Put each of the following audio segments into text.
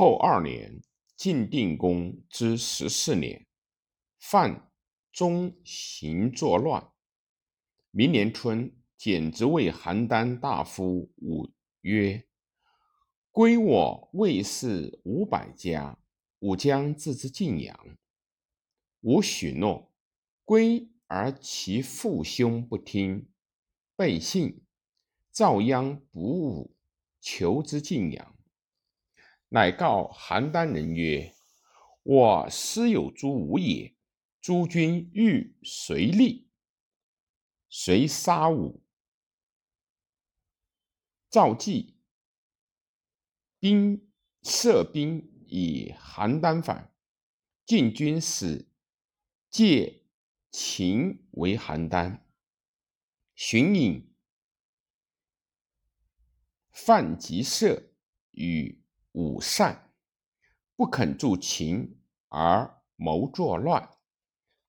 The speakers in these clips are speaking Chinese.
后二年，晋定公之十四年，范中行作乱。明年春，简直为邯郸大夫武曰：“归我魏氏五百家，吾将自之晋阳。”吾许诺。归而其父兄不听，背信，赵鞅不武，求之晋阳。乃告邯郸人曰：“我师有诸吾也，诸君欲谁立？”谁杀武。赵季兵设兵以邯郸反，晋军使借秦为邯郸，荀颖、范吉射与。武善不肯助秦而谋作乱，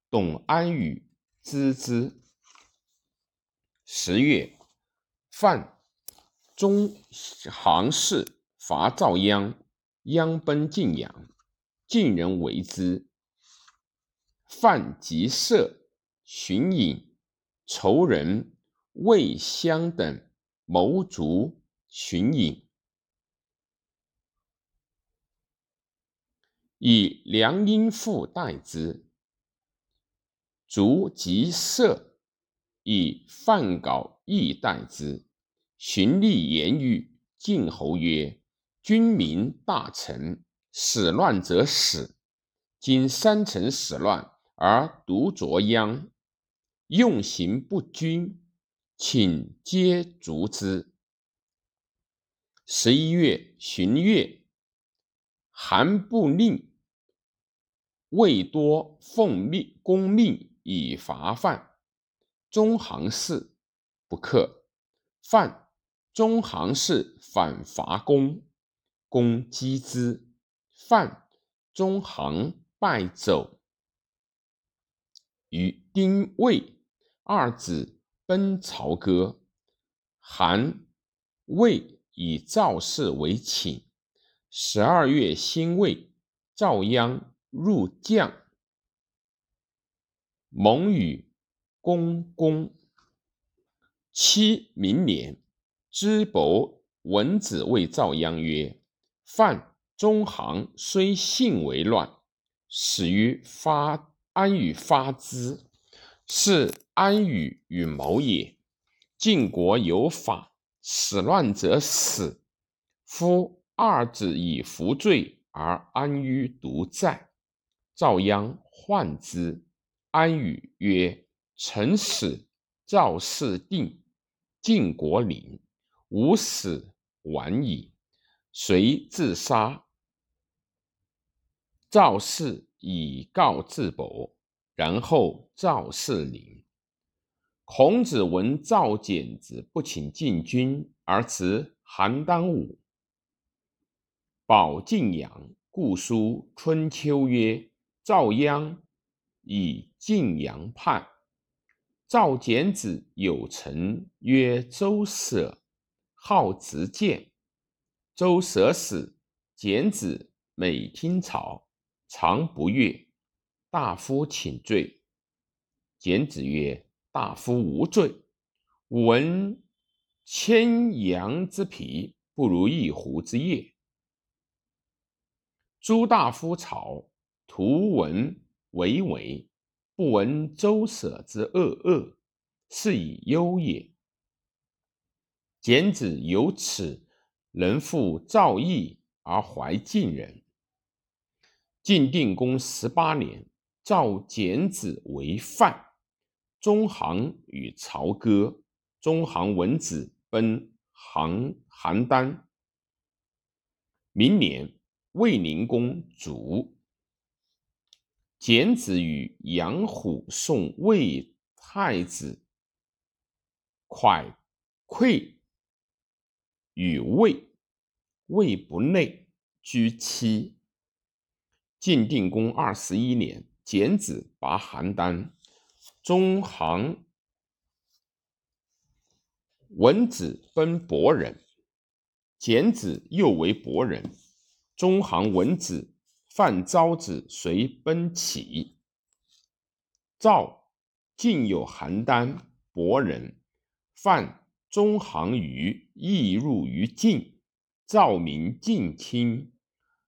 董安与知之。十月，范中行氏伐赵鞅，鞅奔晋阳，晋人为之。范吉射、荀隐、仇人魏襄等谋逐荀隐。以梁婴父代之，卒及射，以范稿亦代之。荀立言于晋侯曰：“君民大臣，始乱者死。今三臣始乱，而独着殃，用刑不均，请皆逐之。”十一月，荀彧，韩不令。魏多奉命公命以伐范，中行氏不克，范中行氏反伐公，公击之，范中行败走。与丁未，二子奔朝歌，韩魏以赵氏为寝。十二月辛未，赵鞅。入将，蒙与公公。七明年，知伯文子谓赵鞅曰：“范中行虽信为乱，始于发安与发之，是安与与谋也。晋国有法，使乱者死。夫二子以服罪，而安于独在。”赵鞅患之，安语曰：“臣死，赵氏定，晋国领，吾死晚矣。”遂自杀。赵氏以告自伯，然后赵氏领。孔子闻赵简子不请晋军，而辞邯郸武，保晋阳，故书春秋曰。赵鞅以晋阳叛，赵简子有臣曰周舍，好执剑。周舍死，简子每听朝，常不悦。大夫请罪，简子曰：“大夫无罪。闻千羊之皮，不如一狐之腋。”诸大夫朝。图闻为为，不闻周舍之恶恶，是以忧也。简子由此，能复赵义而怀晋人。晋定公十八年，召简子为范，中行与朝歌。中行闻子奔邯邯郸。明年，卫灵公卒。简子与杨虎送魏太子蒯聩与魏，魏不内，居妻。晋定公二十一年，简子拔邯郸，中行文子奔伯人，简子又为伯人，中行文子犯昭子随奔起。赵晋有邯郸伯人犯中行于亦入于晋。赵民尽亲，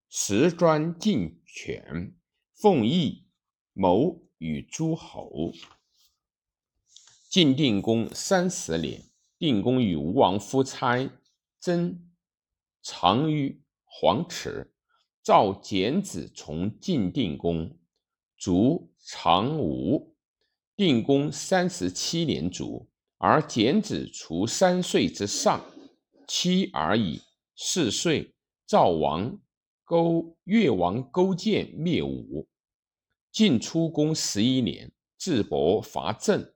时专进权，奉义谋与诸侯。晋定公三十年，定公与吴王夫差争长于黄池。赵简子从晋定公，卒长吴。定公三十七年卒，而简子除三岁之上，妻而已。四岁，赵王勾越王勾践灭吴。晋出公十一年，智伯伐郑，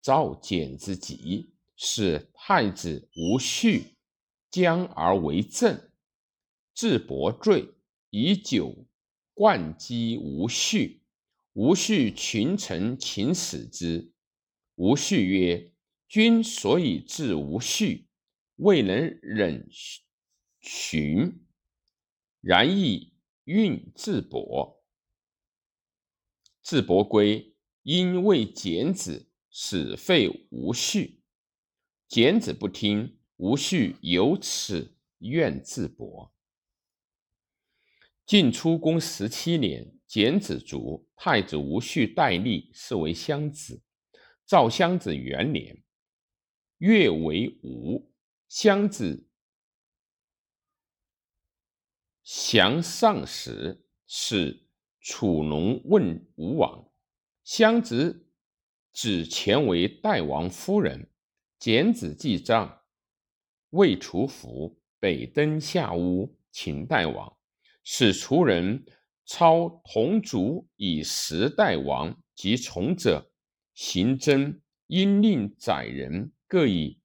赵简之疾，使太子无恤将而为政。智伯坠，以酒灌击吴恤。无恤群臣请死之。无恤曰：“君所以治吴恤，未能忍。”寻，然亦运智伯。智伯归，因为简子，使废无恤。简子不听，无恤由此怨智伯。晋出公十七年，简子卒，太子无恤代立，是为襄子。赵襄子元年，月为吴，襄子。降上时，使楚农问吴王：“襄子指前为代王夫人，简子记账，未除服，北登下屋，请代王。使楚人操同族以食代王及从者，行征因令宰人各以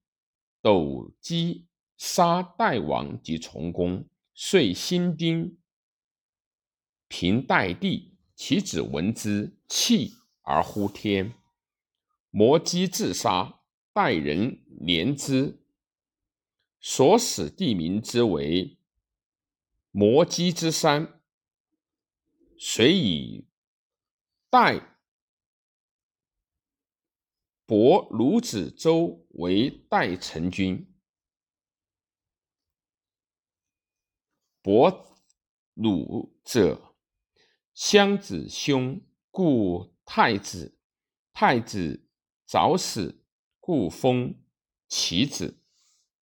斗鸡杀代王及从公。”遂新丁平代地，其子闻之，泣而呼天。摩击自杀，代人怜之，所使地名之为摩击之山。遂以代伯鲁子周为代臣君。伯鲁者，襄子兄，故太子。太子早死，故封其子。